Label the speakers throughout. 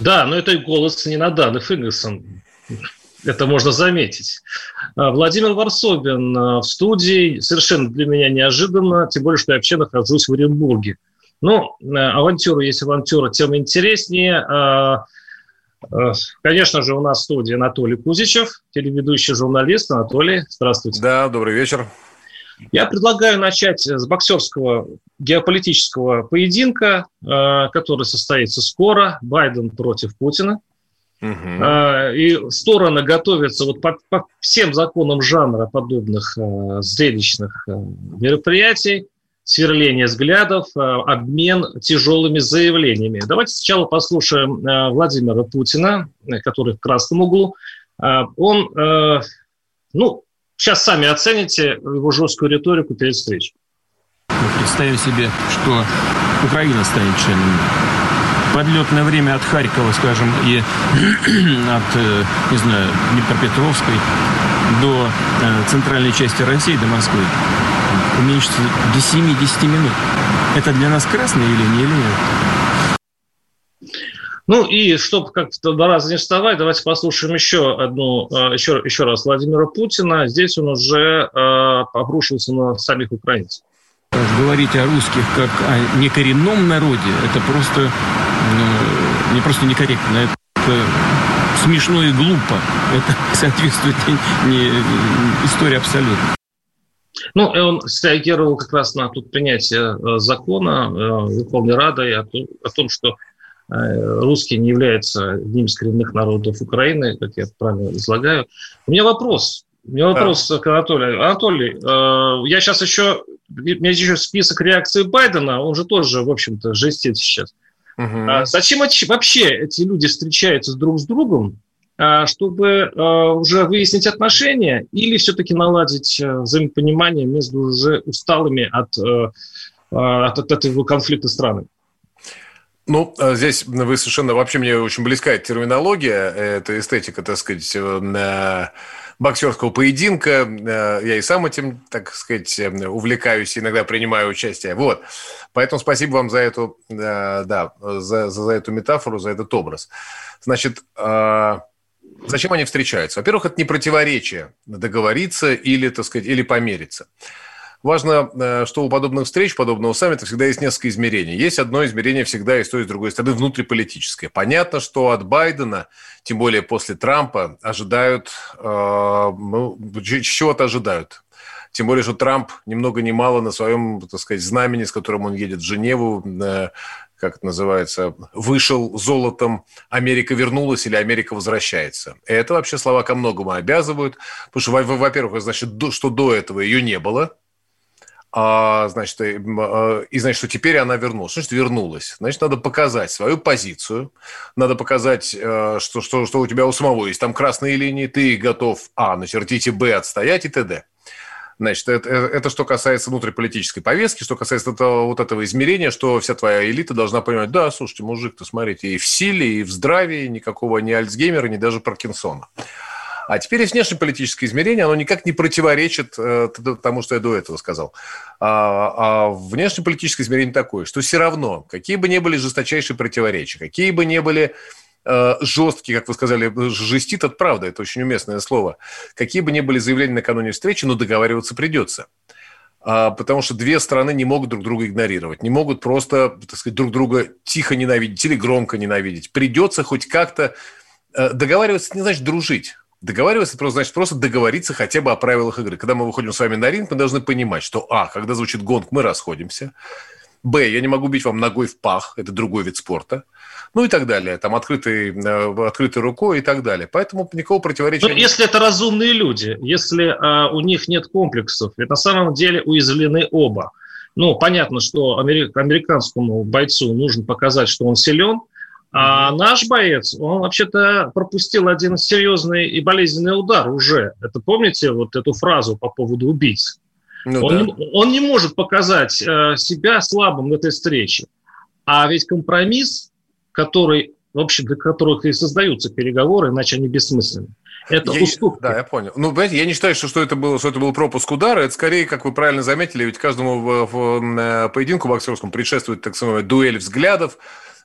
Speaker 1: Да, но это голос не Наданы Фигерсон. Это можно заметить. А, Владимир Варсобин а, в студии. Совершенно для меня неожиданно, тем более, что я вообще нахожусь в Оренбурге. Ну, а, авантюра есть авантюра, тем интереснее. Конечно же, у нас в студии Анатолий Кузичев, телеведущий журналист. Анатолий, здравствуйте.
Speaker 2: Да, добрый вечер.
Speaker 1: Я предлагаю начать с боксерского геополитического поединка, э, который состоится скоро. Байден против Путина. Угу. И стороны готовятся вот по, по всем законам жанра подобных э, зрелищных мероприятий, сверление взглядов, обмен тяжелыми заявлениями. Давайте сначала послушаем Владимира Путина, который в красном углу. Он, ну, Сейчас сами оцените его жесткую риторику перед встречей.
Speaker 3: Мы представим себе, что Украина станет членом подлетное время от Харькова, скажем, и от, э, не знаю, Днепропетровской до э, центральной части России, до Москвы, уменьшится до 7-10 минут. Это для нас красный или не, или нет?
Speaker 1: Ну и чтобы как-то два раза не вставать, давайте послушаем еще одну, э, еще, еще раз Владимира Путина. Здесь он уже э, обрушился на самих украинцев.
Speaker 3: Говорить о русских как о некоренном народе, это просто ну, не просто некорректно, это смешно и глупо. Это соответствует не, не истории абсолютно.
Speaker 1: Ну, и он среагировал как раз на тут принятие э, закона Верховной Радой о том, что русские не являются одним из коренных народов Украины, как я правильно излагаю. У меня вопрос. У меня вопрос да. к Анатолию. Анатолий, э, я сейчас еще... У меня еще список реакций Байдена, он же тоже, в общем-то, жестит сейчас. Угу. Зачем вообще эти люди встречаются друг с другом, а, чтобы э, уже выяснить отношения или все-таки наладить взаимопонимание между уже усталыми от, от, от этого конфликта странами?
Speaker 2: Ну, а здесь вы совершенно... Вообще мне очень близка эта терминология, это эстетика, так сказать, э, боксерского поединка. Э, я и сам этим, так сказать, увлекаюсь, иногда принимаю участие. Вот. Поэтому спасибо вам за эту, э, да, за, за эту метафору, за этот образ. Значит, зачем они встречаются? Во-первых, это не противоречие договориться или, так сказать, или помериться. Важно, э, что у подобных встреч, подобного саммита всегда есть несколько измерений. Есть одно измерение всегда и с той, и с другой стороны внутриполитическое. Понятно, что от Байдена, тем более после Трампа, ожидают, э, ну, чего-то ожидают. Тем более, что Трамп ни много ни мало на своем, так сказать, знамени, с которым он едет в Женеву, э, как это называется, вышел золотом «Америка вернулась» или «Америка возвращается». Это вообще слова ко многому обязывают, потому что, во-первых, значит, что до этого ее не было – а, значит, и, а, и значит, что теперь она вернулась. Значит, вернулась. Значит, надо показать свою позицию, надо показать, э, что, что, что у тебя у самого есть там красные линии, ты готов, а, начертить и, б, отстоять и т.д. Значит, это, это что касается внутриполитической повестки, что касается этого, вот этого измерения, что вся твоя элита должна понимать, да, слушайте, мужик-то, смотрите, и в силе, и в здравии, никакого ни Альцгеймера, ни даже Паркинсона. А теперь есть внешнеполитическое измерение, оно никак не противоречит э, тому, что я до этого сказал. А, а внешнеполитическое измерение такое, что все равно, какие бы ни были жесточайшие противоречия, какие бы ни были э, жесткие, как вы сказали, жестит от правды, это очень уместное слово, какие бы ни были заявления накануне встречи, но договариваться придется а, потому что две страны не могут друг друга игнорировать, не могут просто, так сказать, друг друга тихо ненавидеть или громко ненавидеть. Придется хоть как-то э, договариваться, не значит дружить. Договариваться просто значит просто договориться хотя бы о правилах игры. Когда мы выходим с вами на ринг, мы должны понимать, что а, когда звучит гонг, мы расходимся. Б, я не могу бить вам ногой в пах, это другой вид спорта. Ну и так далее. Там открытой, э, открытой рукой и так далее. Поэтому никакого противоречия...
Speaker 1: Но если это разумные люди, если а, у них нет комплексов, ведь на самом деле уязвлены оба. Ну, понятно, что американскому бойцу нужно показать, что он силен, А наш боец, он вообще-то пропустил один серьезный и болезненный удар уже. Это помните вот эту фразу по поводу убийц? Ну, он, да. не, он не может показать э, себя слабым в этой встрече. А ведь компромисс, который, в общем, для которых и создаются переговоры, иначе они бессмысленны. Это
Speaker 2: я, уступки. Да, я понял. Ну, понимаете, я не считаю, что, что, это было, что это был пропуск удара. Это скорее, как вы правильно заметили, ведь каждому в, в, в э, поединку боксерском предшествует так называемая дуэль взглядов,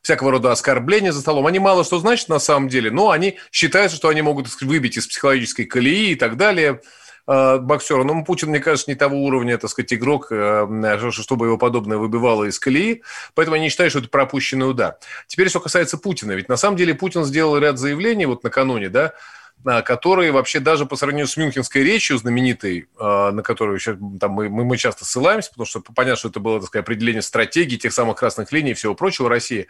Speaker 2: всякого рода оскорбления за столом. Они мало что значат на самом деле, но они считают, что они могут выбить из психологической колеи и так далее э, боксера. Но Путин, мне кажется, не того уровня, так сказать, игрок, э, чтобы его подобное выбивало из колеи. Поэтому я не считаю, что это пропущенный удар. Теперь, что касается Путина. Ведь на самом деле Путин сделал ряд заявлений вот накануне, да, которые вообще даже по сравнению с Мюнхенской речью знаменитой, а, на которую сейчас, там, мы, мы часто ссылаемся, потому что понятно, что это было так сказать, определение стратегии, тех самых красных линий и всего прочего России.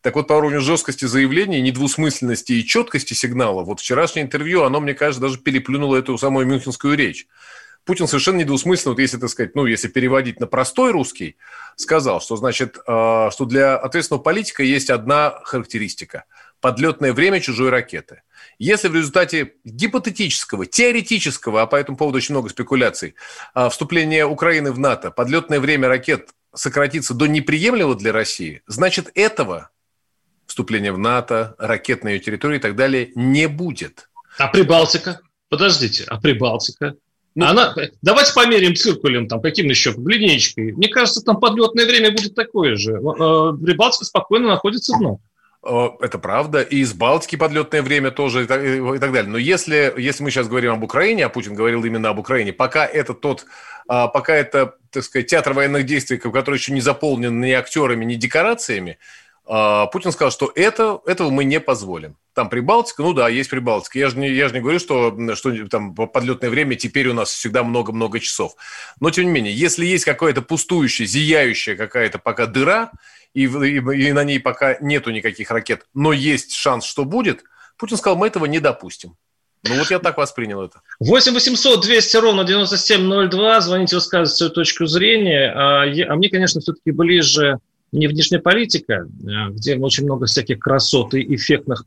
Speaker 2: Так вот, по уровню жесткости заявлений, недвусмысленности и четкости сигнала, вот вчерашнее интервью, оно, мне кажется, даже переплюнуло эту самую мюнхенскую речь. Путин совершенно недвусмысленно, вот если, так сказать, ну, если переводить на простой русский, сказал, что, значит, а, что для ответственного политика есть одна характеристика – подлетное время чужой ракеты. Если в результате гипотетического, теоретического, а по этому поводу очень много спекуляций, а, вступления Украины в НАТО, подлетное время ракет сократится до неприемлемого для России, значит этого вступления в НАТО, ракет на ее территории и так далее не будет.
Speaker 1: А Прибалтика? Подождите, а Прибалтика? Ну, Она, давайте померим циркулем, там, каким еще, линейкой. Мне кажется, там подлетное время будет такое же. А, Прибалтика спокойно находится в НАТО.
Speaker 2: Это правда. И из Балтики подлетное время тоже и так, и так далее. Но если, если мы сейчас говорим об Украине, а Путин говорил именно об Украине, пока это тот, а, пока это, так сказать, театр военных действий, который еще не заполнен ни актерами, ни декорациями, Путин сказал, что это, этого мы не позволим. Там Прибалтика, ну да, есть Прибалтика. Я же не, я же не говорю, что, что там подлетное время теперь у нас всегда много-много часов. Но, тем не менее, если есть какая-то пустующая, зияющая какая-то пока дыра, и, и, и на ней пока нету никаких ракет, но есть шанс, что будет, Путин сказал, мы этого не допустим. Ну вот я так воспринял это.
Speaker 1: 8 800 200 ровно 9702. Звоните, высказывайте свою точку зрения. А, а мне, конечно, все-таки ближе не внешняя политика, а, где очень много всяких красот и эффектных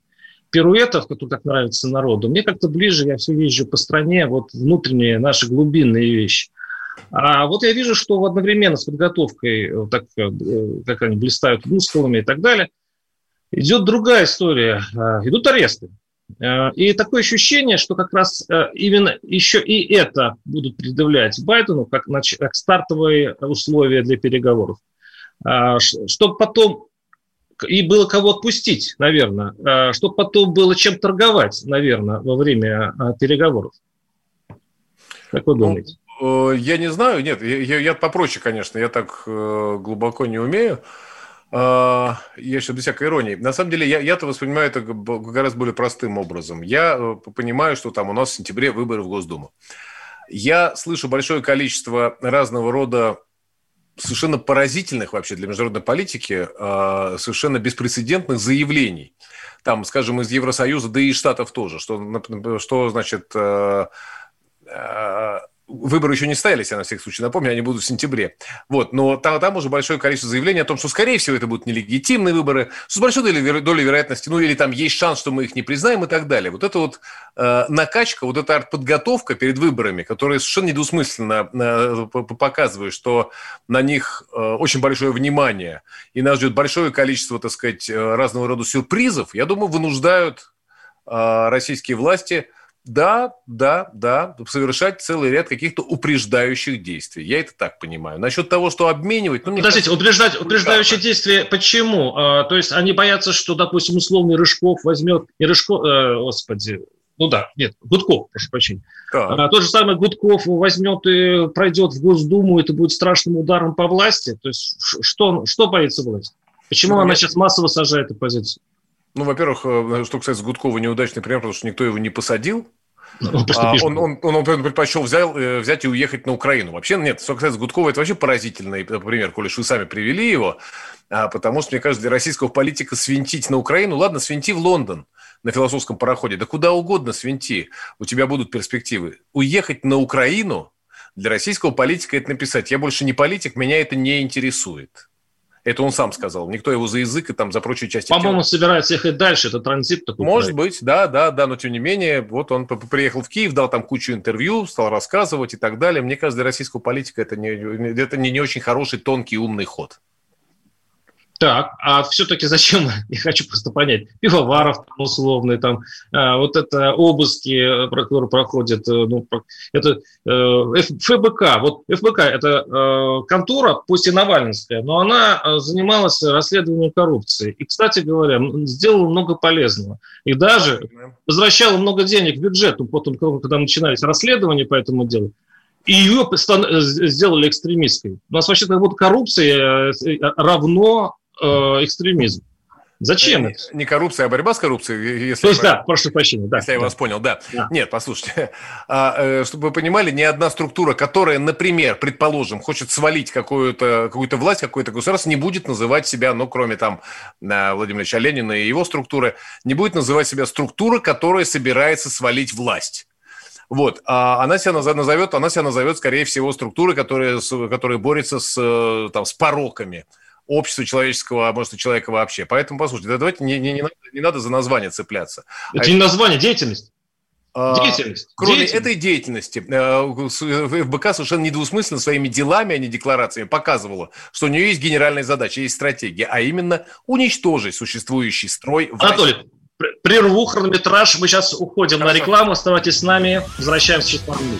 Speaker 1: пируэтов, которые так нравятся народу. Мне как-то ближе, я все езжу по стране, вот внутренние наши глубинные вещи. А вот я вижу, что одновременно с подготовкой, э, так э, как они блистают мускулами и так далее, идет другая история. А, идут аресты. А, и такое ощущение, что как раз э, именно еще и это будут предъявлять Байдену как, как стартовые условия для переговоров. А, чтобы потом и было кого отпустить, наверное, чтобы потом было чем торговать, наверное, во время переговоров.
Speaker 2: Как вы ну, думаете? Ну, Э, я не знаю, нет, я, я попроще, конечно, я так э, глубоко не умею. Э, я сейчас без всякой иронии. На самом деле, я, я-то воспринимаю это гораздо более простым образом. Я понимаю, что там у нас в сентябре выборы в Госдуму. Я слышу большое количество разного рода совершенно поразительных вообще для международной политики, совершенно беспрецедентных заявлений. Там, скажем, из Евросоюза, да и из Штатов тоже, что, что значит, Выборы еще не стоялись, я на всякий случай напомню, они будут в сентябре. Вот, но там, там уже большое количество заявлений о том, что, скорее всего, это будут нелегитимные выборы, с большой долей, долей вероятности, ну, или там есть шанс, что мы их не признаем и так далее. Вот это вот э, накачка, вот эта подготовка перед выборами, которая совершенно недвусмысленно э, показывает, что на них э, очень большое внимание, и нас ждет большое количество, так сказать, э, разного рода сюрпризов, я думаю, вынуждают э, российские власти – да, да, да, совершать целый ряд каких-то упреждающих действий. Я это так понимаю. Насчет того, что обменивать...
Speaker 1: Ну, Подождите, кажется, упреждать, упреждающие действия почему? А, то есть они боятся, что, допустим, условный Рыжков возьмет... Не Рыжков, э, господи, ну да, нет, Гудков, прошу прощения. А, тот же самый Гудков возьмет и пройдет в Госдуму, это будет страшным ударом по власти. То есть что, что боится власть? Почему ну, она я... сейчас массово сажает оппозицию?
Speaker 2: Ну, во-первых, э, что с Гудкова неудачный пример, потому что никто его не посадил. Ну, а, он, он, он, он предпочел взял, э, взять и уехать на Украину. Вообще нет, что касается Гудкова, это вообще поразительный пример, коли вы сами привели его, а, потому что, мне кажется, для российского политика свинтить на Украину, ладно, свинти в Лондон на философском пароходе, да куда угодно свинти, у тебя будут перспективы. Уехать на Украину для российского политика это написать, я больше не политик, меня это не интересует. Это он сам сказал. Никто его за язык и там за прочие части
Speaker 1: По-моему, собирается ехать дальше, это транзит
Speaker 2: такой. Может проект. быть, да, да, да, но тем не менее, вот он приехал в Киев, дал там кучу интервью, стал рассказывать и так далее. Мне кажется, для российского политика это не, это не, не очень хороший, тонкий, умный ход.
Speaker 1: Так, а все-таки зачем, я хочу просто понять, пивоваров там, условный, там, а, вот это обыски, которые проходят, э, ну, это э, ФБК, вот ФБК это э, контора, пусть и Навальнская, но она э, занималась расследованием коррупции. И, кстати говоря, сделала много полезного. И даже возвращала много денег в бюджет, потом, когда начинались расследования по этому делу, и ее сделали экстремистской. У нас вообще-то вот коррупция равно э, экстремизм. Зачем
Speaker 2: э, это? Не коррупция, а борьба с коррупцией.
Speaker 1: Если То есть, я, да, прошу прощения. Да,
Speaker 2: если да. я вас понял, да. да. Нет, послушайте, а, э, чтобы вы понимали, ни одна структура, которая, например, предположим, хочет свалить какую-то какую власть, какое-то государство, не будет называть себя, ну, кроме там Владимира Ильича Ленина и его структуры, не будет называть себя структура, которая собирается свалить власть. Вот. А она себя назовет, она себя назовет, скорее всего, структурой, которая, которая борется с, э, там, с пороками общества человеческого, а может и человека вообще. Поэтому, послушайте, да, давайте не, не, не, надо, не надо за название цепляться.
Speaker 1: Это а не название, деятельность.
Speaker 2: А, деятельность. Кроме деятельность. этой деятельности, э, ФБК совершенно недвусмысленно своими делами, а не декларациями показывала, что у нее есть генеральная задача, есть стратегия, а именно уничтожить существующий строй.
Speaker 1: В Анатолий, прерву хронометраж, мы сейчас уходим Хорошо. на рекламу, оставайтесь с нами, возвращаемся через пару минут.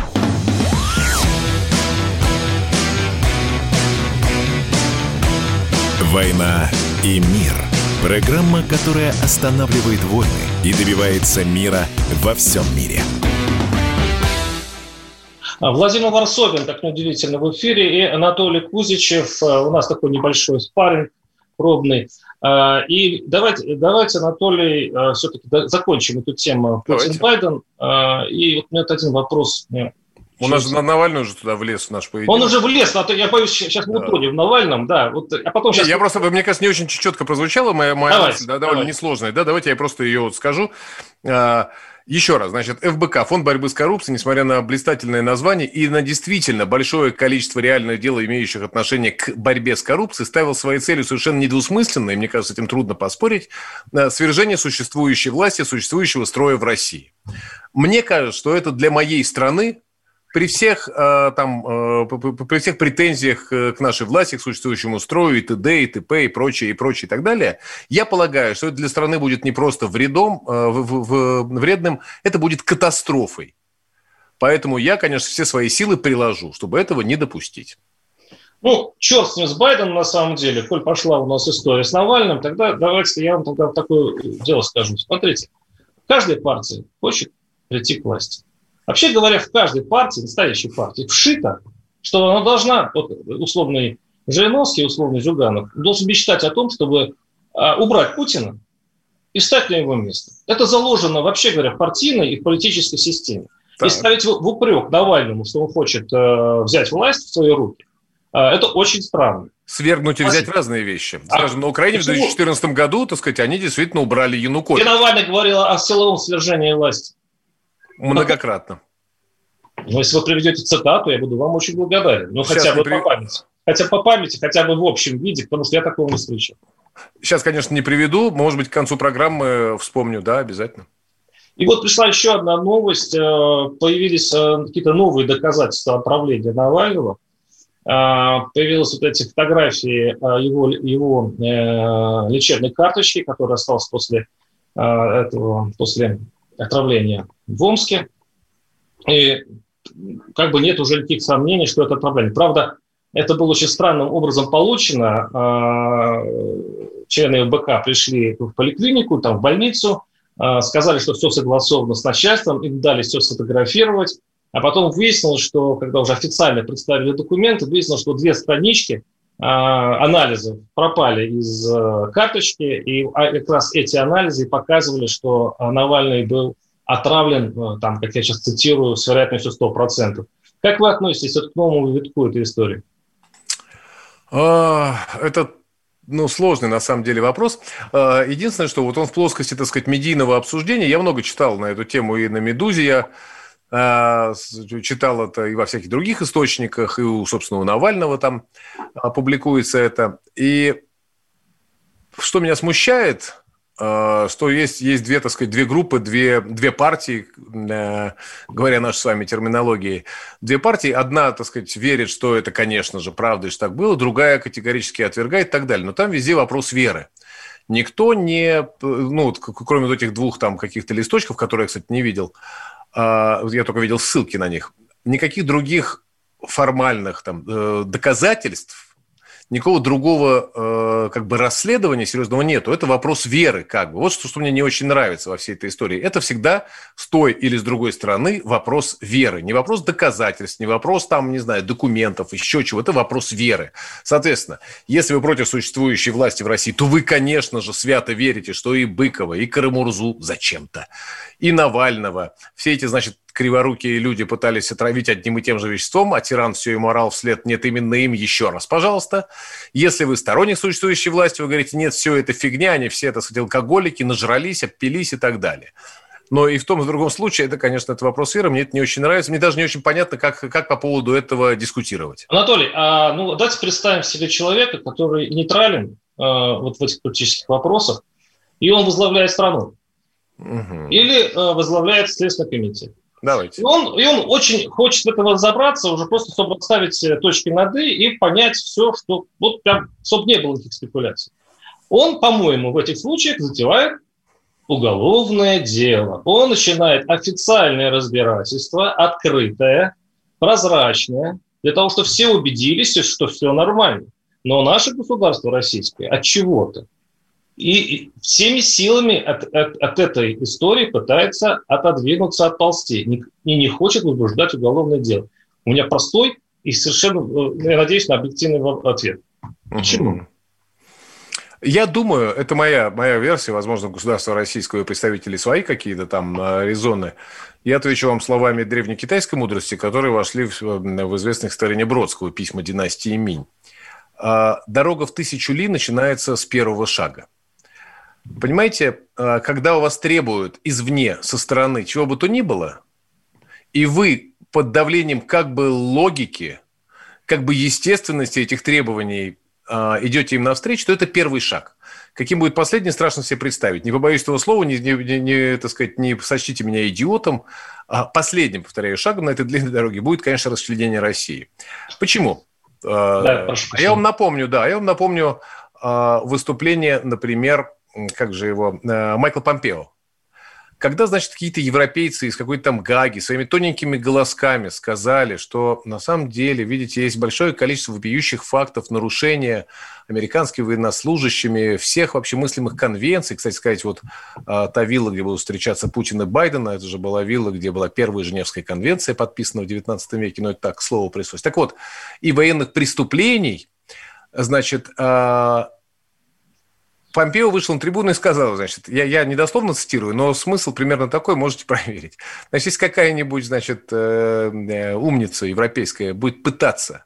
Speaker 4: «Война и мир». Программа, которая останавливает войны и добивается мира во всем мире.
Speaker 1: А, Владимир Варсобин, так неудивительно, в эфире, и Анатолий Кузичев. А, у нас такой небольшой спарринг пробный. А, и давайте, давайте Анатолий, все-таки закончим эту тему Путин-Байден. И вот у меня один вопрос
Speaker 2: у нас же Навальный уже туда влез в наш
Speaker 1: поединок. Он уже влез, а то я боюсь, сейчас мы да. утонем в Навальном, да. Вот, а потом
Speaker 2: сейчас... Я просто, мне кажется, не очень четко прозвучала моя, моя давайте, мысль, да, довольно давайте. несложная. Да, давайте я просто ее вот скажу. А, еще раз, значит, ФБК, Фонд борьбы с коррупцией, несмотря на блистательное название и на действительно большое количество реальных дел, имеющих отношение к борьбе с коррупцией, ставил своей целью совершенно недвусмысленно, и мне кажется, этим трудно поспорить, свержение существующей власти, существующего строя в России. Мне кажется, что это для моей страны при всех, э, там, э, при всех претензиях э, к нашей власти, к существующему строю, и т.д., и т.п., и прочее, и прочее, и так далее, я полагаю, что это для страны будет не просто вредом, вредным, это будет катастрофой. Поэтому я, конечно, все свои силы приложу, чтобы этого не допустить.
Speaker 1: Ну, черт с ним, с Байденом, на самом деле, коль пошла у нас история с Навальным, тогда давайте я вам тогда такое дело скажу. Смотрите, каждая партия хочет прийти к власти. Вообще говоря, в каждой партии, настоящей партии, вшито, что она должна, вот, условный Жириновский, условный Жуганов, должен мечтать о том, чтобы а, убрать Путина и встать на его место. Это заложено, вообще говоря, в партийной и в политической системе. Так. И ставить в, в упрек Навальному, что он хочет э, взять власть в свои руки, э, это очень странно.
Speaker 2: Свергнуть и взять а, разные вещи. Скажем, а, на Украине почему? в 2014 году, так сказать, они действительно убрали Януковича. И
Speaker 1: Навальный говорил о силовом свержении власти.
Speaker 2: Многократно.
Speaker 1: Но если вы приведете цитату, я буду вам очень благодарен. Ну, хотя бы при... по памяти. Хотя по памяти, хотя бы в общем виде, потому что я такого не встречал.
Speaker 2: Сейчас, конечно, не приведу. Может быть, к концу программы вспомню, да, обязательно.
Speaker 1: И вот пришла еще одна новость. Э, появились э, какие-то новые доказательства отправления Навального. Э, появились вот эти фотографии его, его лечебной карточки, которая осталась после этого, после отравления в Омске. И как бы нет уже никаких сомнений, что это отравление. Правда, это было очень странным образом получено. А, члены БК пришли в поликлинику, там, в больницу, а, сказали, что все согласовано с начальством, им дали все сфотографировать. А потом выяснилось, что когда уже официально представили документы, выяснилось, что две странички анализов пропали из карточки, и как раз эти анализы показывали, что Навальный был отравлен, там, как я сейчас цитирую, с вероятностью 100%. Как вы относитесь к новому витку этой истории?
Speaker 2: А, это ну, сложный на самом деле вопрос. А, единственное, что вот он в плоскости, так сказать, медийного обсуждения, я много читал на эту тему и на «Медузе», я а, читал это и во всяких других источниках, и у, собственно, у Навального там публикуется это. И что меня смущает, Э, что есть, есть две, так сказать, две группы, две, две партии, э, говоря нашей с вами терминологией, две партии. Одна, так сказать, верит, что это, конечно же, правда, и что так было, другая категорически отвергает и так далее. Но там везде вопрос веры. Никто не, ну, кроме вот этих двух там каких-то листочков, которые я, кстати, не видел, я только видел ссылки на них, никаких других формальных там доказательств никакого другого э, как бы расследования серьезного нету. Это вопрос веры, как бы. Вот что, что мне не очень нравится во всей этой истории. Это всегда с той или с другой стороны вопрос веры. Не вопрос доказательств, не вопрос там, не знаю, документов, еще чего. Это вопрос веры. Соответственно, если вы против существующей власти в России, то вы, конечно же, свято верите, что и Быкова, и Карамурзу зачем-то, и Навального, все эти, значит, криворукие люди пытались отравить одним и тем же веществом, а тиран все ему орал вслед, нет, именно им еще раз, пожалуйста. Если вы сторонник существующей власти, вы говорите, нет, все это фигня, они все, так сказать, алкоголики, нажрались, опились и так далее. Но и в том и в другом случае, это, конечно, это вопрос веры, мне это не очень нравится, мне даже не очень понятно, как, как по поводу этого дискутировать.
Speaker 1: Анатолий, а, ну давайте представим себе человека, который нейтрален а, вот в этих политических вопросах, и он возглавляет страну. Угу. Или а, возглавляет Следственный комитет. Давайте. И он, и он очень хочет в этом разобраться, уже просто, чтобы расставить э, точки над «и» и понять все, что, вот прям, чтобы не было этих спекуляций. Он, по-моему, в этих случаях затевает уголовное дело. Он начинает официальное разбирательство, открытое, прозрачное, для того, чтобы все убедились, что все нормально. Но наше государство российское от чего-то и всеми силами от, от, от этой истории пытается отодвинуться, отползти и не хочет возбуждать уголовное дело. У меня простой и совершенно, э, я надеюсь, на объективный ответ. Почему?
Speaker 2: Я думаю, это моя, моя версия, возможно, государства российского и представителей свои какие-то там э, резоны. Я отвечу вам словами древнекитайской мудрости, которые вошли в, в известных старине Бродского письма династии Минь. А, Дорога в тысячу ли начинается с первого шага. Понимаете, а, когда у вас требуют извне, со стороны, чего бы то ни было, и вы под давлением как бы логики, как бы естественности этих требований а, идете им навстречу, то это первый шаг. Каким будет последний, страшно себе представить. Не побоюсь этого слова, не, не, не, так сказать, не сочтите меня идиотом. А последним, повторяю, шагом на этой длинной дороге будет, конечно, расчленение России. Почему? А, да, прошу, я вам напомню, да, я вам напомню выступление, например, как же его, э, Майкл Помпео. Когда, значит, какие-то европейцы из какой-то там Гаги своими тоненькими голосками сказали, что на самом деле, видите, есть большое количество вопиющих фактов нарушения американскими военнослужащими всех вообще мыслимых конвенций. Кстати сказать, вот э, та вилла, где будут встречаться Путин и Байден, это же была вилла, где была первая Женевская конвенция, подписана в 19 веке, но это так, слово присутствует. Так вот, и военных преступлений, значит, э, Помпео вышел на трибуну и сказал, значит, я, я недословно цитирую, но смысл примерно такой, можете проверить. Значит, если какая-нибудь, значит, э, э, умница европейская будет пытаться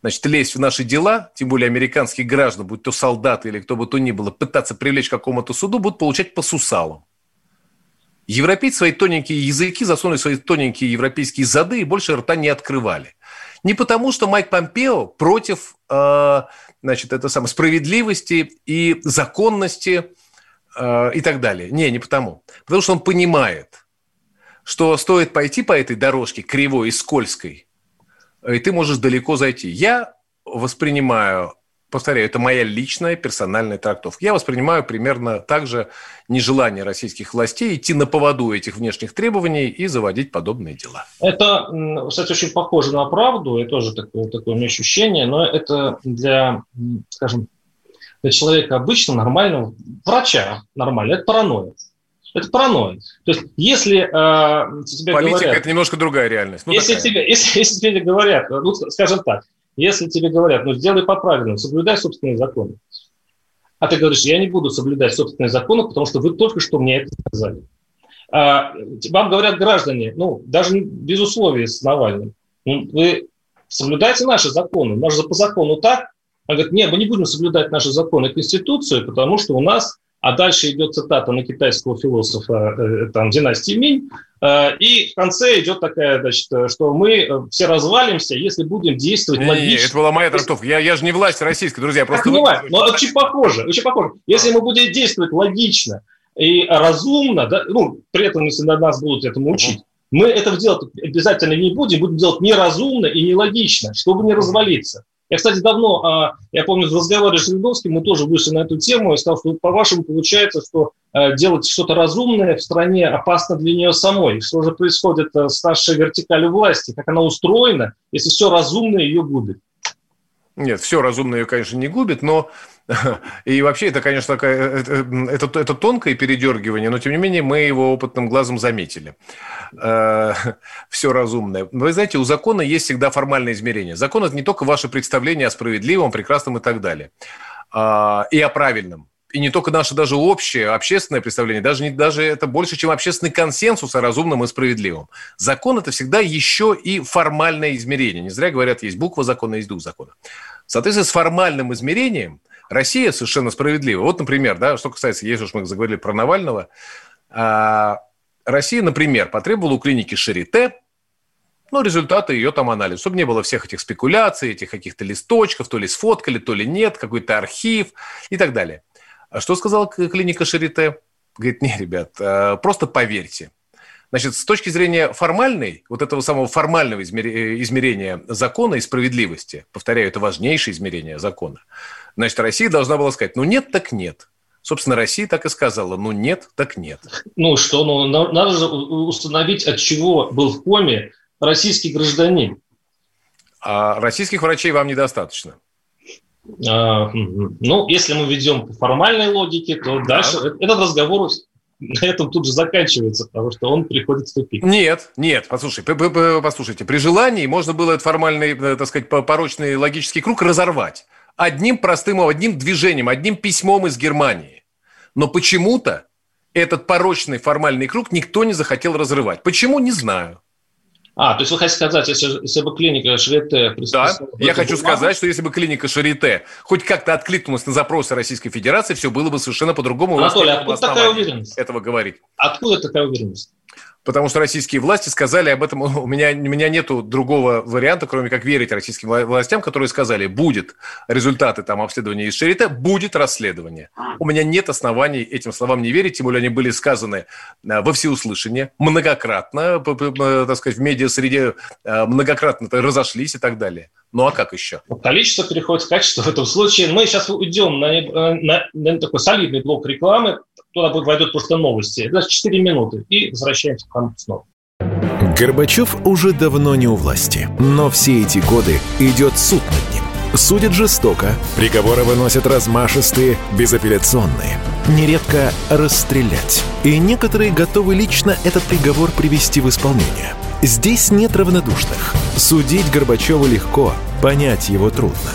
Speaker 2: значит, лезть в наши дела, тем более американские граждане, будь то солдаты или кто бы то ни было, пытаться привлечь к какому-то суду, будут получать по сусалам. Европейцы свои тоненькие языки засунули свои тоненькие европейские зады и больше рта не открывали. Не потому, что Майк Помпео против э, значит, это самое, справедливости и законности э, и так далее. Не, не потому. Потому что он понимает, что стоит пойти по этой дорожке кривой и скользкой, и ты можешь далеко зайти. Я воспринимаю повторяю, это моя личная персональная трактовка. Я воспринимаю примерно так же нежелание российских властей идти на поводу этих внешних требований и заводить подобные дела.
Speaker 1: Это, кстати, очень похоже на правду, и тоже такое, такое у меня ощущение, но это для, скажем, для человека обычного, нормального, врача нормально, это паранойя. Это паранойя. То есть, если э,
Speaker 2: тебе Политика говорят, – это немножко другая реальность.
Speaker 1: Ну, если, тебе, если, если тебе говорят, ну, скажем так, если тебе говорят, ну, сделай по-правильному, соблюдай собственные законы, а ты говоришь, я не буду соблюдать собственные законы, потому что вы только что мне это сказали. А, вам говорят граждане, ну, даже без условий с Навальным, ну, вы соблюдайте наши законы. У нас же по закону так. Он говорит, нет, мы не будем соблюдать наши законы и Конституцию, потому что у нас а дальше идет цитата на китайского философа э, там, династии Минь, э, и в конце идет такая, значит, что мы э, все развалимся, если будем действовать не, логично. Не,
Speaker 2: это была моя трактовка. Я, я же не власть российская, друзья.
Speaker 1: Просто я понимаю, но очень похоже, очень похоже. Если мы будем действовать логично и разумно, да, ну, при этом, если нас будут этому учить, мы этого делать обязательно не будем, будем делать неразумно и нелогично, чтобы не развалиться. Я, кстати, давно, а, я помню, в разговоре с Жириновским мы тоже вышли на эту тему и сказал, что по-вашему получается, что э, делать что-то разумное в стране опасно для нее самой. Что же происходит э, с нашей вертикалью власти, как она устроена, если все разумное ее губит?
Speaker 2: Нет, все разумное ее, конечно, не губит, но и вообще это, конечно, такая, это, это, тонкое передергивание, но тем не менее мы его опытным глазом заметили. Э, Все разумное. Вы знаете, у закона есть всегда формальное измерение. Закон – это не только ваше представление о справедливом, прекрасном и так далее, а, и о правильном. И не только наше даже общее, общественное представление, даже, не, даже это больше, чем общественный консенсус о разумном и справедливом. Закон – это всегда еще и формальное измерение. Не зря говорят, есть буква закона, есть дух закона. Соответственно, с формальным измерением – Россия совершенно справедлива. Вот, например, да, что касается, если уж мы заговорили про Навального, а, Россия, например, потребовала у клиники Шарите ну, результаты ее там анализа, чтобы не было всех этих спекуляций, этих каких-то листочков, то ли сфоткали, то ли нет, какой-то архив и так далее. А что сказала клиника Шарите? Говорит, не, ребят, а, просто поверьте. Значит, с точки зрения формальной, вот этого самого формального измерения закона и справедливости, повторяю, это важнейшее измерение закона, значит, Россия должна была сказать, ну нет, так нет. Собственно, Россия так и сказала, ну нет, так нет.
Speaker 1: Ну что, ну надо же установить, от чего был в коме российский гражданин.
Speaker 2: А российских врачей вам недостаточно?
Speaker 1: А, ну, если мы ведем по формальной логике, то да. дальше этот разговор на этом тут же заканчивается, потому что он приходит в тупик.
Speaker 2: Нет, нет, послушай, послушайте, при желании можно было этот формальный, э, так сказать, порочный логический круг разорвать одним простым, одним движением, одним письмом из Германии. Но почему-то этот порочный формальный круг никто не захотел разрывать. Почему, не знаю.
Speaker 1: А, то есть вы хотите сказать, если, если бы клиника Шарите...
Speaker 2: Да, я хочу бумагу... сказать, что если бы клиника Шарите хоть как-то откликнулась на запросы Российской Федерации, все было бы совершенно по-другому.
Speaker 1: Анатолий, откуда такая уверенность?
Speaker 2: Этого говорить.
Speaker 1: Откуда такая уверенность?
Speaker 2: Потому что российские власти сказали об этом. У меня, у меня нету другого варианта, кроме как верить российским властям, которые сказали, будет результаты там обследования из Шарите, будет расследование. У меня нет оснований этим словам не верить, тем более они были сказаны э, во всеуслышание, многократно, так сказать, в медиа-среде э, многократно разошлись и так далее. Ну а как еще?
Speaker 1: Количество переходит в качество в этом случае. Мы сейчас уйдем на, э, на, на такой солидный блок рекламы туда войдут просто новости. Это 4 минуты. И возвращаемся к вам снова.
Speaker 4: Горбачев уже давно не у власти, но все эти годы идет суд над ним. Судят жестоко, приговоры выносят размашистые, безапелляционные. Нередко расстрелять. И некоторые готовы лично этот приговор привести в исполнение. Здесь нет равнодушных. Судить Горбачева легко, понять его трудно.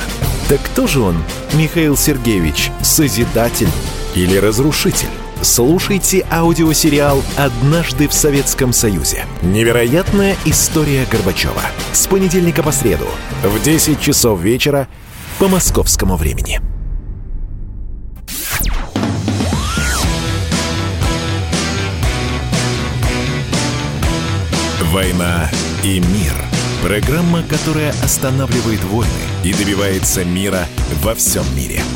Speaker 4: Так кто же он, Михаил Сергеевич, созидатель или разрушитель? Слушайте аудиосериал «Однажды в Советском Союзе». Невероятная история Горбачева. С понедельника по среду в 10 часов вечера по московскому времени. «Война и мир» – программа, которая останавливает войны и добивается мира во всем мире –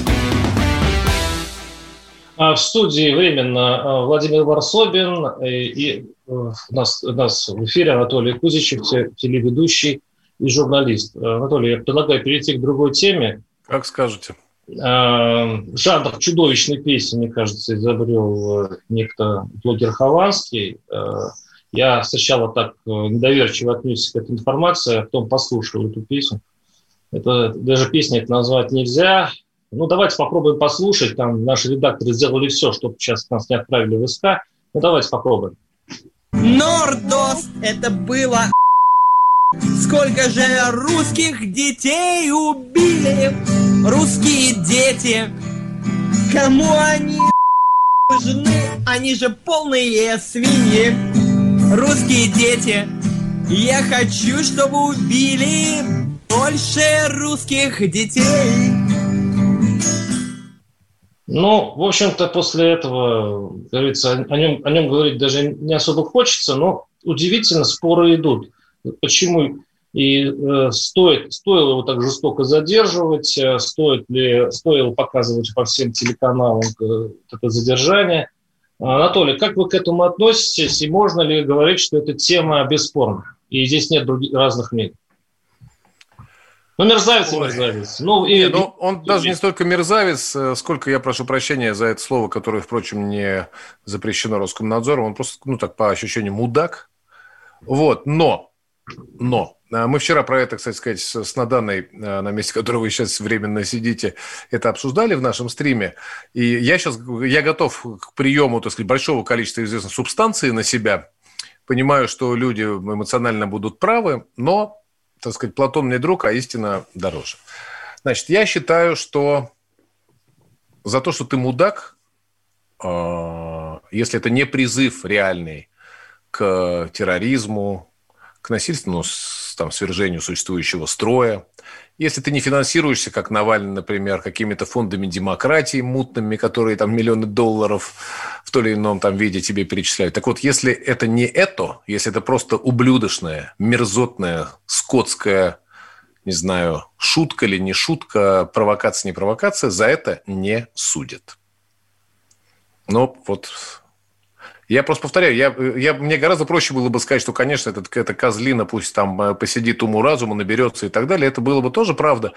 Speaker 1: в студии временно а, Владимир Варсобин и, э, у нас, у нас в эфире Анатолий Кузичев, телеведущий и журналист. Анатолий, я предлагаю перейти к другой теме.
Speaker 2: Как скажете.
Speaker 1: жанр чудовищной песни, мне кажется, изобрел некто блогер Хованский. Я сначала так недоверчиво отнесся к этой информации, а потом послушал эту песню. Это даже песни это назвать нельзя. Ну, давайте попробуем послушать. Там наши редакторы сделали все, чтобы сейчас нас не отправили в СК. Ну, давайте попробуем.
Speaker 5: Нордос, это было Сколько же русских детей убили Русские дети Кому они нужны? Они же полные свиньи Русские дети Я хочу, чтобы убили Больше русских детей
Speaker 1: ну, в общем-то, после этого, говорится, о нем, о нем говорить даже не особо хочется, но удивительно, споры идут. Почему и э, стоит, стоило его так жестоко задерживать, э, стоит ли, стоило показывать по всем телеканалам э, это задержание. Анатолий, как вы к этому относитесь, и можно ли говорить, что эта тема бесспорна, и здесь нет других, разных мнений? Ну, мерзавец и мерзавец.
Speaker 2: Ну, и... Нет, ну, он и... даже не столько мерзавец, э, сколько я прошу прощения за это слово, которое, впрочем, не запрещено Роскомнадзором. Он просто, ну, так по ощущению, мудак. Вот, но, но, э, мы вчера про это, кстати сказать, с Наданой, э, на месте которого вы сейчас временно сидите, это обсуждали в нашем стриме. И я сейчас, я готов к приему, так сказать, большого количества известных субстанций на себя. Понимаю, что люди эмоционально будут правы, но так сказать, Платон не друг, а истина дороже. Значит, я считаю, что за то, что ты мудак, а, если это не призыв реальный к терроризму, к насильственному там, свержению существующего строя, если ты не финансируешься, как Навальный, например, какими-то фондами демократии мутными, которые там миллионы долларов в то или ином там виде тебе перечисляют. Так вот, если это не это, если это просто ублюдочная, мерзотная, скотская, не знаю, шутка или не шутка, провокация, не провокация, за это не судят. Но вот я просто повторяю, я, я, мне гораздо проще было бы сказать, что, конечно, этот, эта козлина пусть там э, посидит уму разума, наберется и так далее. Это было бы тоже правда.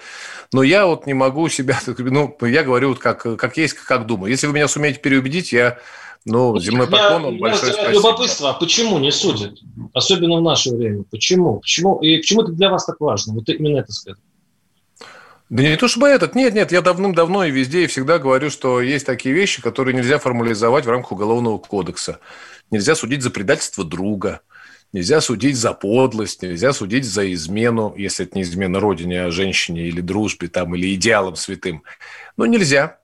Speaker 2: Но я вот не могу себя... Ну, я говорю вот как, как есть, как думаю. Если вы меня сумеете переубедить, я ну, земной поклон вам большое спасибо.
Speaker 1: Любопытство, а почему не судят? Особенно в наше время. Почему? Почему? И почему это для вас так важно? Вот именно это сказать.
Speaker 2: Да не то чтобы этот. Нет, нет, я давным-давно и везде и всегда говорю, что есть такие вещи, которые нельзя формализовать в рамках Уголовного кодекса. Нельзя судить за предательство друга, нельзя судить за подлость, нельзя судить за измену, если это не измена родине, а женщине или дружбе, там, или идеалам святым. Но нельзя.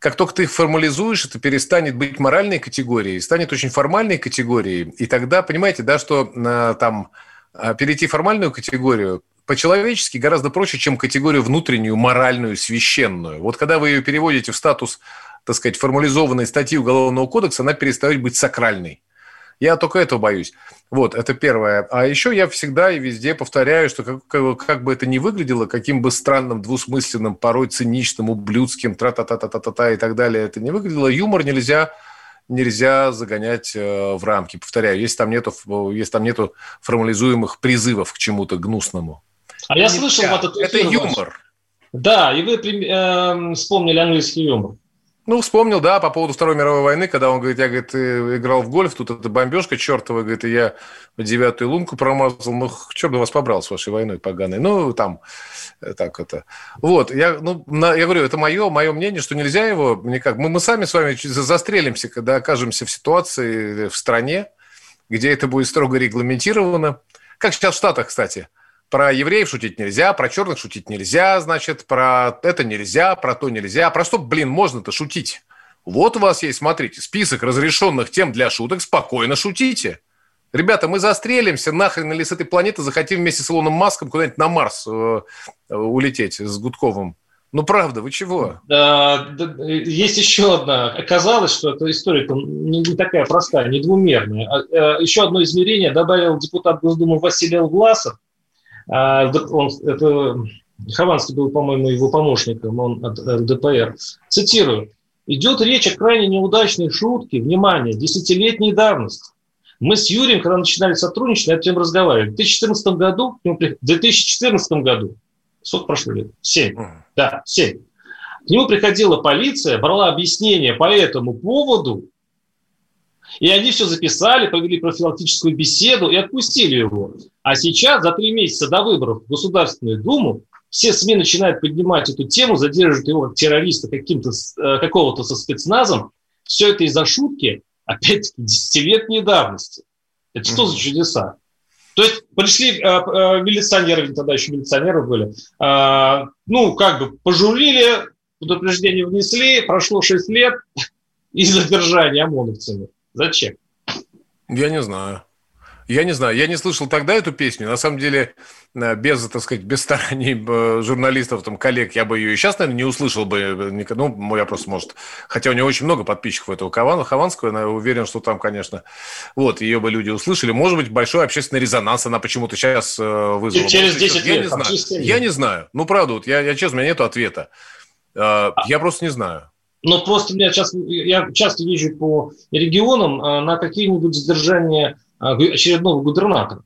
Speaker 2: Как только ты их формализуешь, это перестанет быть моральной категорией, станет очень формальной категорией. И тогда, понимаете, да, что э, там э, перейти в формальную категорию по-человечески гораздо проще, чем категорию внутреннюю, моральную, священную. Вот когда вы ее переводите в статус, так сказать, формализованной статьи Уголовного кодекса, она перестает быть сакральной. Я только этого боюсь. Вот, это первое. А еще я всегда и везде повторяю, что как, как, как бы это ни выглядело, каким бы странным, двусмысленным, порой циничным, ублюдским, тра-та-та-та-та-та и так далее это не выглядело, юмор нельзя нельзя загонять э, в рамки. Повторяю, если там нету, если там нету формализуемых призывов к чему-то гнусному.
Speaker 1: А я слышал в этот
Speaker 2: Это юмор.
Speaker 1: Да, и вы э, вспомнили английский юмор.
Speaker 2: Ну, вспомнил, да, по поводу Второй мировой войны, когда он говорит, я, говорит, э, играл в гольф, тут эта бомбежка чертова, говорит, и я девятую лунку промазал, ну, черт бы вас побрал с вашей войной поганой. Ну, там, э, так это. Вот, я, ну, на, я говорю, это мое, мое мнение, что нельзя его никак. Мы, мы сами с вами застрелимся, когда окажемся в ситуации в стране, где это будет строго регламентировано. Как сейчас в Штатах, кстати – про евреев шутить нельзя, про черных шутить нельзя, значит, про это нельзя, про то нельзя. Про что, блин, можно-то шутить? Вот у вас есть, смотрите, список разрешенных тем для шуток, спокойно шутите. Ребята, мы застрелимся, нахрен или с этой планеты захотим вместе с Илоном Маском куда-нибудь на Марс э, э улететь с Гудковым. Ну, правда, вы чего?
Speaker 1: Да, есть еще одна. Оказалось, что эта история не, не такая простая, не двумерная. А, э, еще одно измерение добавил депутат Госдумы Василий Власов – он, это, Хованский был, по-моему, его помощником, он от ЛДПР. Цитирую. «Идет речь о крайне неудачной шутке, внимание, десятилетней давности. Мы с Юрием, когда начинали сотрудничать, на эту тему разговаривали. В 2014 году, в 2014 году, сколько прошло лет? Семь. Да, семь. К нему приходила полиция, брала объяснение по этому поводу, и они все записали, провели профилактическую беседу и отпустили его. А сейчас, за три месяца до выборов в Государственную Думу, все СМИ начинают поднимать эту тему, задерживают его как террориста каким-то, э, какого-то со спецназом. Все это из-за шутки, опять-таки, десятилетней давности. Это что за чудеса? То есть пришли э, э, милиционеры, тогда еще милиционеры были, э, ну, как бы пожурили, предупреждение внесли, прошло 6 лет и задержание ОМОНовцами. Зачем?
Speaker 2: Я не знаю. Я не знаю, я не слышал тогда эту песню. На самом деле, э, без, так сказать, без стараний э, журналистов, там, коллег, я бы ее и сейчас, наверное, не услышал бы. Э, ну, я просто, может... Хотя у него очень много подписчиков этого Хавана, Хованского, я уверен, что там, конечно... Вот, ее бы люди услышали. Может быть, большой общественный резонанс она почему-то сейчас вызвала.
Speaker 1: Через 10
Speaker 2: лет.
Speaker 1: Я не
Speaker 2: знаю. Я не знаю. Ну, правда, вот я, я честно, у меня нет ответа. Я просто не знаю.
Speaker 1: Но просто я, сейчас, я часто езжу по регионам на какие-нибудь задержания а, очередного губернатора.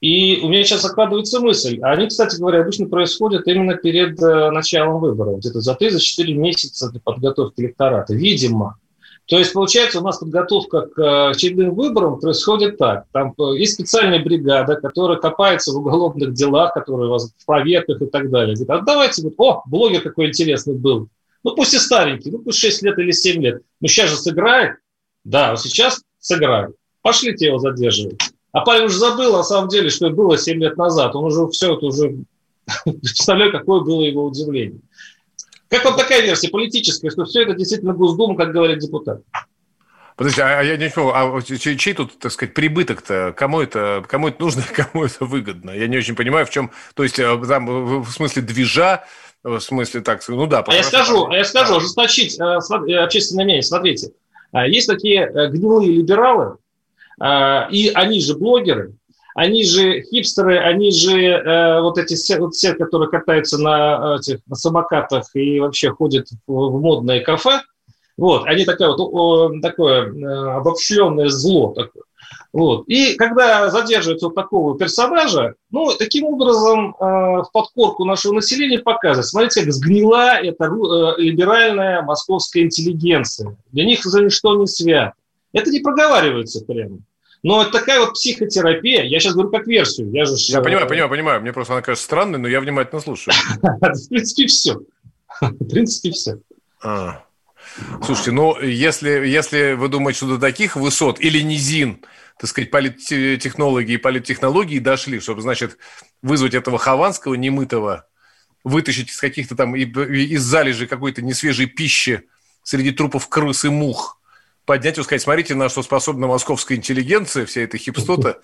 Speaker 1: И у меня сейчас закладывается мысль, а они, кстати говоря, обычно происходят именно перед э, началом выборов, где-то за 3-4 месяца для подготовки электората, видимо. То есть, получается, у нас подготовка к э, очередным выборам происходит так. Там э, есть специальная бригада, которая копается в уголовных делах, которые у вас в проверках и так далее. Говорит, а давайте, вот, о, блогер какой интересный был. Ну, пусть и старенький, ну, пусть 6 лет или 7 лет. Ну, сейчас же сыграет. Да, сейчас сыграет. Пошлите его задерживать. А парень уже забыл, на самом деле, что это было 7 лет назад. Он уже все это уже... Представляю, какое было его удивление. Как вам такая версия политическая, что все это действительно Госдума, как говорит депутат?
Speaker 2: Подожди, а я не понял, а чей, чей тут, так сказать, прибыток-то? Кому это, кому это нужно, кому это выгодно? Я не очень понимаю, в чем... То есть, э, там, в смысле движа, в смысле так, ну да.
Speaker 1: А я скажу, а я скажу, ожесточить э, э, общественное мнение. Смотрите, есть такие гнилые либералы, и они же блогеры, они же хипстеры, они же э, вот эти все, вот все, которые катаются на этих на самокатах и вообще ходят в, в модное кафе. Вот, они такое вот о, такое э, обобщенное зло такое. Вот. И когда задерживается вот такого персонажа, ну, таким образом э, в подкорку нашего населения показывает, смотрите, как сгнила эта э, либеральная московская интеллигенция. Для них за ничто не свято. Это не проговаривается прямо. Но это такая вот психотерапия. Я сейчас говорю как версию. Я, же,
Speaker 2: я понимаю, понимаю, понимаю. Мне просто она кажется странной, но я внимательно слушаю.
Speaker 1: В принципе, все. В принципе, все.
Speaker 2: А. Слушайте, ну, если, если вы думаете, что до таких высот или низин, так сказать, политтехнологии и политтехнологии дошли, чтобы, значит, вызвать этого Хованского немытого, вытащить из каких-то там, из залежей какой-то несвежей пищи среди трупов крыс и мух, поднять и сказать, смотрите, на что способна московская интеллигенция, вся эта хипстота.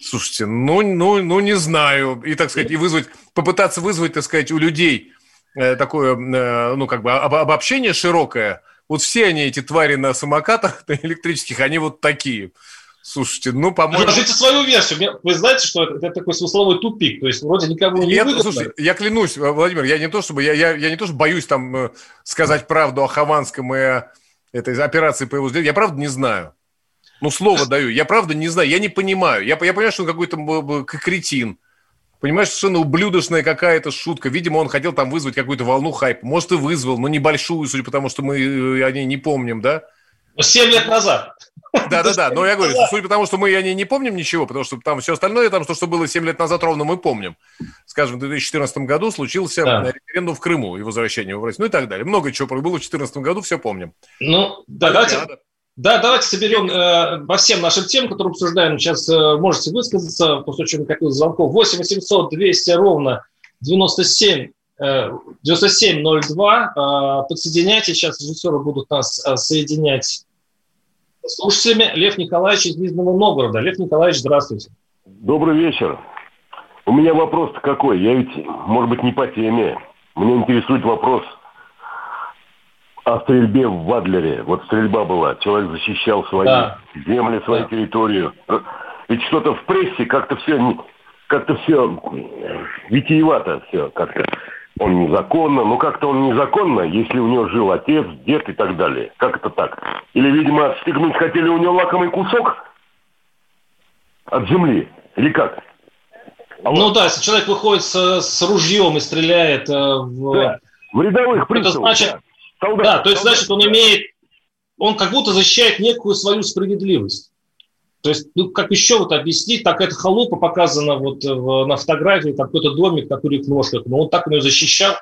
Speaker 2: Слушайте, ну, ну, ну не знаю. И, так сказать, и вызвать, попытаться вызвать, так сказать, у людей э, такое, э, ну, как бы об, обобщение широкое. Вот все они, эти твари на самокатах на электрических, они вот такие. Слушайте, ну, по-моему...
Speaker 1: Разложите свою версию. Вы знаете, что это, это такой смысловой тупик. То есть, вроде никому не Нет,
Speaker 2: Слушайте, я клянусь, Владимир, я не то, чтобы... Я, я, я не то, чтобы боюсь там э, сказать правду о Хованском и о этой операции по его я правда не знаю. Ну, слово даю. Я правда не знаю. Я не понимаю. Я, я понимаю, что он какой-то кретин. Понимаешь, совершенно ублюдочная какая-то шутка. Видимо, он хотел там вызвать какую-то волну хайпа. Может, и вызвал, но небольшую, судя по тому, что мы э, о ней не помним, да?
Speaker 1: Семь лет назад.
Speaker 2: Да-да-да, но я говорю, судя по тому, что мы о ней не помним ничего, потому что там все остальное, там, что, что было 7 лет назад ровно, мы помним. Скажем, в 2014 году случился да. референдум в Крыму и возвращение в Россию, ну и так далее. Много чего было в 2014 году, все помним.
Speaker 1: Ну, да, давайте, да, давайте соберем э, по всем нашим темам, которые обсуждаем. Сейчас э, можете высказаться, после чего каких звонков. 8 800 200 ровно 97 9702. Э, подсоединяйте, сейчас режиссеры будут нас э, соединять слушателями. Лев Николаевич из Нижнего Новгорода. Лев Николаевич, здравствуйте.
Speaker 6: Добрый вечер. У меня вопрос какой? Я ведь, может быть, не по теме. Меня интересует вопрос о стрельбе в Вадлере. Вот стрельба была, человек защищал свои да. земли, свою да. территорию. Ведь что-то в прессе как-то все, как-то все витиевато все как-то он незаконно. Ну, как-то он незаконно, если у него жил отец, дед и так далее. Как это так? Или, видимо, отстегнуть хотели у него лакомый кусок от земли? Или как?
Speaker 1: А ну вот. да, если человек выходит с, с ружьем и стреляет э, в, да.
Speaker 6: В рядовых приставах.
Speaker 1: Это значит, солдат, да, то есть, солдат, значит, он да. имеет, он как будто защищает некую свою справедливость. То есть, ну, как еще вот объяснить, так эта халупа показана вот в, на фотографии, какой-то домик на курьих ножках, но он так ее защищал.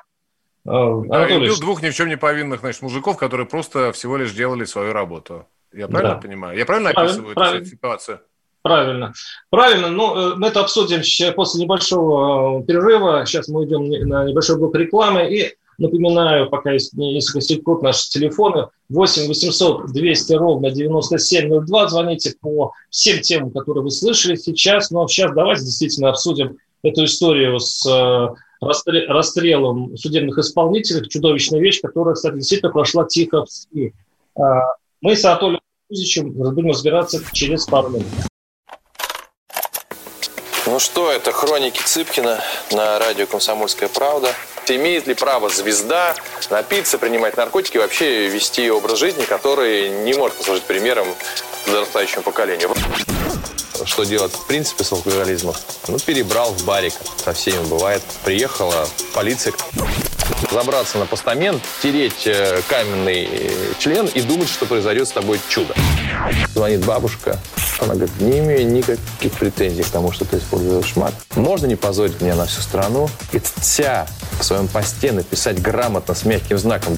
Speaker 2: Э, Анатолий. убил двух ни в чем не повинных, значит, мужиков, которые просто всего лишь делали свою работу. Я правильно да. понимаю? Я правильно описываю правильно, эту ситуацию?
Speaker 1: Правильно. Правильно. Ну, мы это обсудим после небольшого э, перерыва. Сейчас мы идем на небольшой блок рекламы. И напоминаю, пока есть несколько секунд, наши телефоны 8 800 200 ровно 9702. Звоните по всем темам, которые вы слышали сейчас. Но сейчас давайте действительно обсудим эту историю с э, расстрелом судебных исполнителей. Чудовищная вещь, которая, кстати, действительно прошла тихо в СМИ. А, мы с Анатолием Кузичем будем разбираться через пару минут.
Speaker 7: Ну что, это хроники Цыпкина на радио «Комсомольская правда». Имеет ли право звезда напиться, принимать наркотики вообще вести образ жизни, который не может послужить примером подрастающему поколению? Что делать в принципе с алкоголизмом? Ну, перебрал в барик. Со всеми бывает. Приехала полиция забраться на постамент, тереть э, каменный э, член и думать, что произойдет с тобой чудо. Звонит бабушка, она говорит, не имею никаких претензий к тому, что ты используешь мат. Можно не позорить меня на всю страну и вся в своем посте написать грамотно с мягким знаком.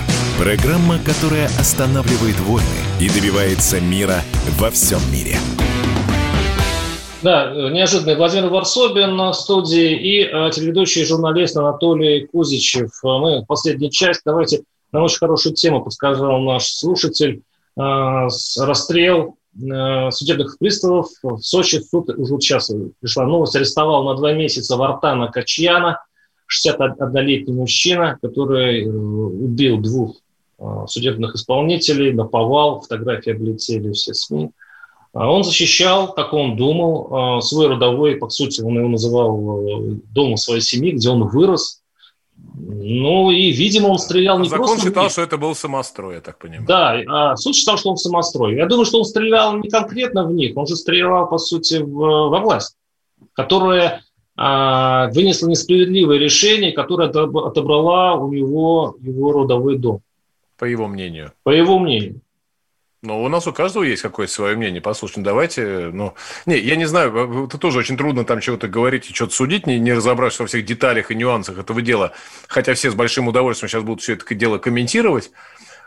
Speaker 4: Программа, которая останавливает войны и добивается мира во всем мире.
Speaker 1: Да, неожиданный Владимир Варсобин в студии и э, телеведущий журналист Анатолий Кузичев. Мы последняя часть. Давайте на очень хорошую тему подсказал наш слушатель. Э, расстрел э, судебных приставов в Сочи. Суд уже сейчас пришла новость. Арестовал на два месяца Вартана Качьяна, 61-летний мужчина, который убил двух Э, судебных исполнителей, наповал, фотографии облетели все СМИ. А он защищал, как он думал, э, свой родовой, по сути, он его называл э, домом своей семьи, где он вырос. Ну и, видимо, он стрелял не
Speaker 2: Закон
Speaker 1: просто...
Speaker 2: Закон считал, что это был самострой, я так понимаю.
Speaker 1: Да, а суд считал, что он самострой. Я думаю, что он стрелял не конкретно в них, он же стрелял, по сути, в, во власть, которая а, вынесла несправедливое решение, которое отобрала у него его родовой дом.
Speaker 2: По его мнению.
Speaker 1: По его мнению.
Speaker 2: Ну, у нас у каждого есть какое-то свое мнение. Послушайте, ну, давайте, ну, не, я не знаю, это тоже очень трудно там чего-то говорить и что-то судить, не, не разобравшись во всех деталях и нюансах этого дела. Хотя все с большим удовольствием сейчас будут все это дело комментировать,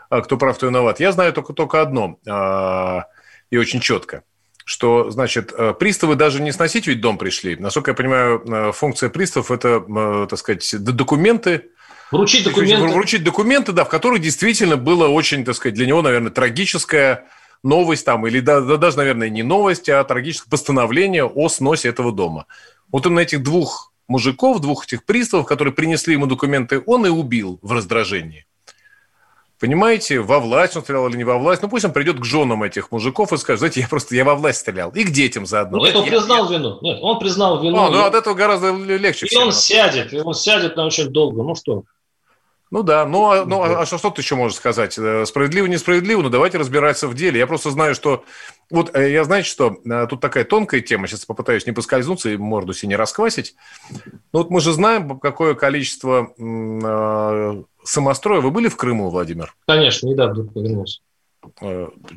Speaker 2: а кто прав, кто виноват. Я знаю только, только одно, а, и очень четко, что, значит, э, приставы даже не сносить ведь дом пришли. Насколько я понимаю, э, функция приставов – это, э, так сказать, документы,
Speaker 1: Вручить документы.
Speaker 2: Вручить документы, да, в которых действительно было очень, так сказать, для него, наверное, трагическая новость там, или да, да, даже, наверное, не новость, а трагическое постановление о сносе этого дома. Вот он этих двух мужиков, двух этих приставов, которые принесли ему документы, он и убил в раздражении. Понимаете, во власть он стрелял или не во власть. Ну, пусть он придет к женам этих мужиков и скажет, знаете, я просто, я во власть стрелял. И к детям заодно.
Speaker 1: Нет, он я, признал я... вину. Нет, он признал вину.
Speaker 2: А, ну, от этого гораздо легче.
Speaker 1: И всем. он сядет, и он сядет на очень долго. Ну, что?
Speaker 2: Ну да, ну, а, ну а, а что, что ты еще можешь сказать? Э, справедливо, несправедливо, но давайте разбираться в деле. Я просто знаю, что... Вот э, я, знаете что, э, тут такая тонкая тема, сейчас попытаюсь не поскользнуться и морду себе не расквасить. Ну вот мы же знаем, какое количество э, самостроя. Вы были в Крыму, Владимир?
Speaker 1: Конечно, недавно вернулся.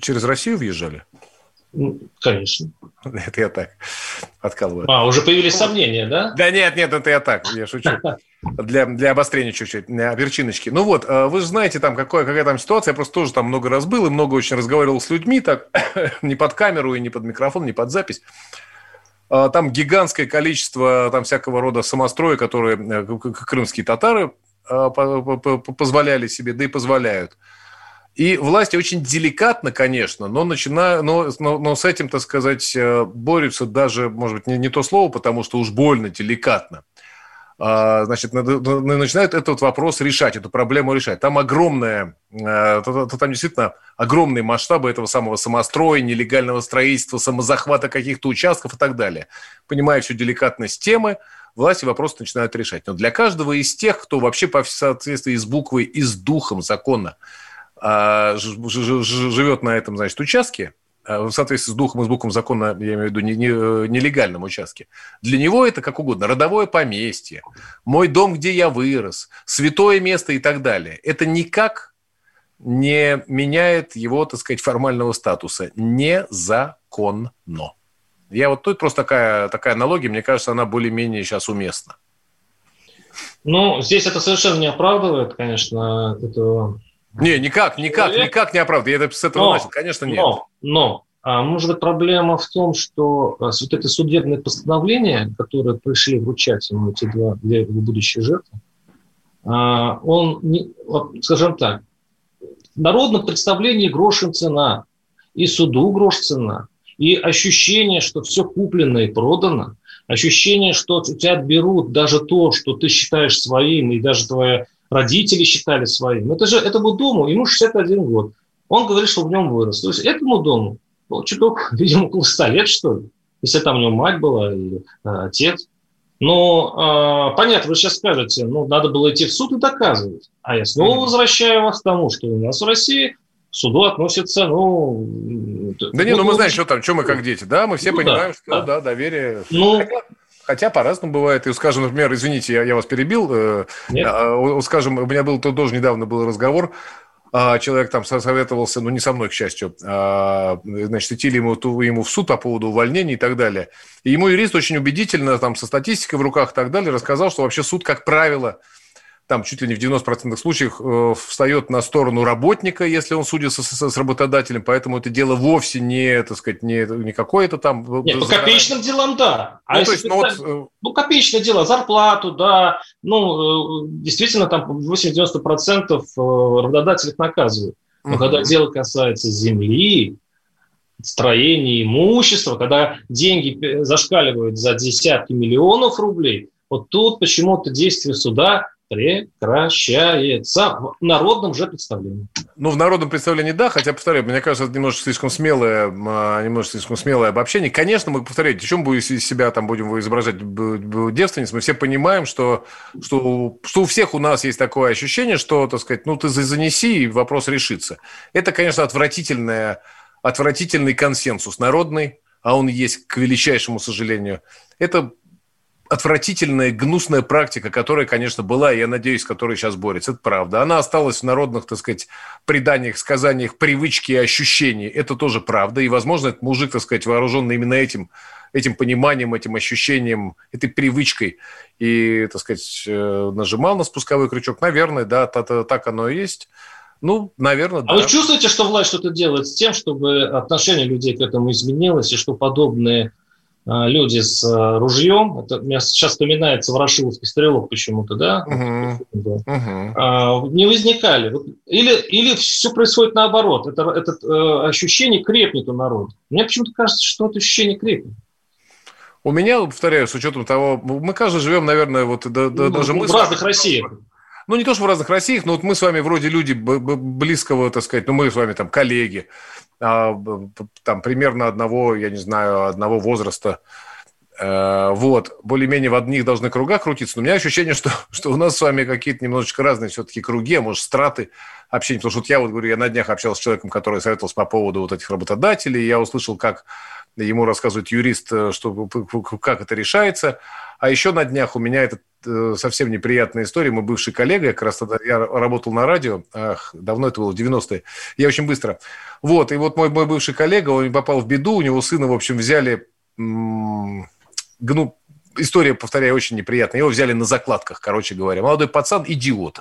Speaker 2: Через Россию въезжали?
Speaker 1: Конечно.
Speaker 2: Это я так откалываю.
Speaker 1: А, уже появились сомнения, да?
Speaker 2: Да нет, нет, это я так, я шучу. Для, для обострения чуть-чуть, перчиночки. Ну вот, э, вы же знаете, там какая, какая там ситуация, я просто тоже там много раз был и много очень разговаривал с людьми, так, не под камеру и не под микрофон, не под запись. А, там гигантское количество там всякого рода самостроя, которые э, крымские татары э, позволяли себе, да и позволяют. И власти очень деликатно, конечно, но, начина... но, но, но с этим, так сказать, э, борются даже, может быть, не, не то слово, потому что уж больно деликатно. а, значит, начинают этот вопрос решать, эту проблему решать. Там огромная, э, там действительно огромные масштабы этого самого самостроя, нелегального строительства, самозахвата каких-то участков и так далее. Понимая всю деликатность темы, власти вопрос начинают решать. Но для каждого из тех, кто вообще по соответствии с буквой и с духом закона живет на этом, значит, участке, а, в соответствии с духом и с буквом закона, я имею в виду, не, не, нелегальном участке. Для него это как угодно. Родовое поместье, мой дом, где я вырос, святое место и так далее. Это никак не меняет его, так сказать, формального статуса. Незаконно. Я вот тут просто такая, такая аналогия, мне кажется, она более-менее сейчас уместна.
Speaker 1: Ну, здесь это совершенно не оправдывает, конечно, этого
Speaker 2: не, никак, никак, человек. никак не оправдывает. Я это с этого но, начал, конечно, нет.
Speaker 1: Но, но а, может быть, проблема в том, что а, вот это судебные постановления, которые пришли вручать ему эти два для его будущей жертвы, а, он, не, вот, скажем так, в народном представлении грошин цена, и суду грош цена, и ощущение, что все куплено и продано, ощущение, что у тебя отберут даже то, что ты считаешь своим, и даже твоя родители считали своим. Это же этому дому, ему 61 год. Он говорит, что в нем вырос. То есть этому дому, ну, чуток, видимо, около 100 лет, что ли, если там у него мать была или а, отец. Но а, понятно, вы сейчас скажете, ну, надо было идти в суд и доказывать. А я снова возвращаю вас к тому, что у нас в России к суду относятся, ну...
Speaker 2: Да не, ну мы знаем, что там, что мы как дети, да, мы все ну, понимаем, да, что да, да доверие... Ну, Хотя по-разному бывает. И, скажем, например, извините, я, я вас перебил. Э, Нет. А, скажем, у меня был тоже недавно был разговор. А, человек там советовался, ну, не со мной, к счастью, а, значит, идти ли ему, ему в суд по поводу увольнения и так далее. И ему юрист очень убедительно, там, со статистикой в руках и так далее, рассказал, что вообще суд, как правило, там чуть ли не в 90% случаев э, встает на сторону работника, если он судится с, с, работодателем, поэтому это дело вовсе не, так сказать, не, не какое-то там...
Speaker 1: Э, Нет, по копеечным делам, да. А ну, то есть, ну, вот... Э, ну, копеечное дело, зарплату, да, ну, действительно, там 80-90% работодателей наказывают. Но угу. когда дело касается земли, строения имущества, когда деньги зашкаливают за десятки миллионов рублей, вот тут почему-то действие суда прекращается в народном же представлении.
Speaker 2: Ну, в народном представлении, да, хотя, повторяю, мне кажется, это немножко слишком смелое, а, немножко слишком смелое обобщение. Конечно, мы, повторяю, чем будем себя там будем изображать девственниц, мы все понимаем, что, что, что у всех у нас есть такое ощущение, что, так сказать, ну, ты занеси, и вопрос решится. Это, конечно, отвратительное, отвратительный консенсус народный, а он есть, к величайшему сожалению. Это отвратительная, гнусная практика, которая, конечно, была, и я надеюсь, которая сейчас борется. Это правда. Она осталась в народных, так сказать, преданиях, сказаниях, привычки и ощущений. Это тоже правда. И, возможно, этот мужик, так сказать, вооруженный именно этим, этим пониманием, этим ощущением, этой привычкой, и, так сказать, э, нажимал на спусковой крючок. Наверное, да, так оно и есть. Ну, наверное,
Speaker 1: да. А вы чувствуете, что власть что-то делает с тем, чтобы отношение людей к этому изменилось, и что подобные а, люди с а, ружьем, это у меня сейчас вспоминается Ворошиловский стрелок почему-то, да, uh-huh. Uh-huh. не возникали. Или, или все происходит наоборот, это, это э, ощущение крепнет у народа. Мне почему-то кажется, что это ощущение крепнет.
Speaker 2: У меня, повторяю, с учетом того, мы каждый живем, наверное, вот да, ну, даже мы...
Speaker 1: В разных Россиях.
Speaker 2: Ну, не то, что в разных Россиях, но вот мы с вами вроде люди близкого, так сказать, ну, мы с вами там коллеги, а, там примерно одного, я не знаю, одного возраста. Э, вот, более-менее в одних должны кругах крутиться. Но у меня ощущение, что, что у нас с вами какие-то немножечко разные все-таки круги, а может, страты общения. Потому что вот я вот говорю, я на днях общался с человеком, который советовался по поводу вот этих работодателей, я услышал, как ему рассказывает юрист, э, что, как это решается. А еще на днях у меня этот совсем неприятная история. Мы бывший коллега, как раз тогда я работал на радио, ах, давно это было, 90-е. Я очень быстро. Вот, и вот мой, мой бывший коллега, он попал в беду, у него сына, в общем, взяли, гну, история, повторяю, очень неприятная. Его взяли на закладках, короче говоря. Молодой пацан, идиот.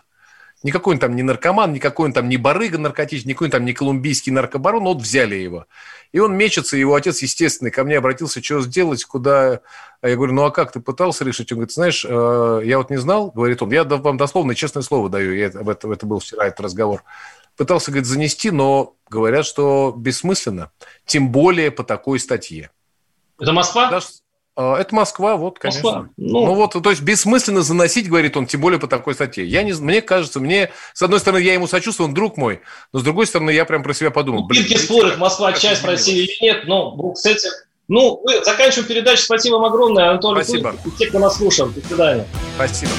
Speaker 2: Никакой он там не наркоман, никакой он там не барыга наркотический, никакой он там не колумбийский наркобарон, но вот взяли его. И он мечется, его отец, естественно, ко мне обратился, что сделать, куда... А я говорю, ну а как, ты пытался решить? Он говорит, знаешь, э, я вот не знал, говорит он, я вам дословно честное слово даю, я, это, это был вчера этот разговор. Пытался, говорит, занести, но говорят, что бессмысленно, тем более по такой статье.
Speaker 1: Это Москва? Даже...
Speaker 2: А, это Москва, вот, конечно. Москва. Ну, ну вот, то есть бессмысленно заносить, говорит он, тем более по такой статье. Я не, мне кажется, мне, с одной стороны, я ему сочувствую, он друг мой, но с другой стороны, я прям про себя подумал.
Speaker 1: Ну, Бирки спорят, Москва часть России или нет, но с этим... Ну, мы заканчиваем передачу. Спасибо вам огромное, Анатолий
Speaker 2: Спасибо.
Speaker 1: Кулик, и те, кто нас слушал. До свидания.
Speaker 2: Спасибо.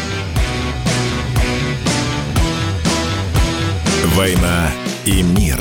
Speaker 4: «Война и мир».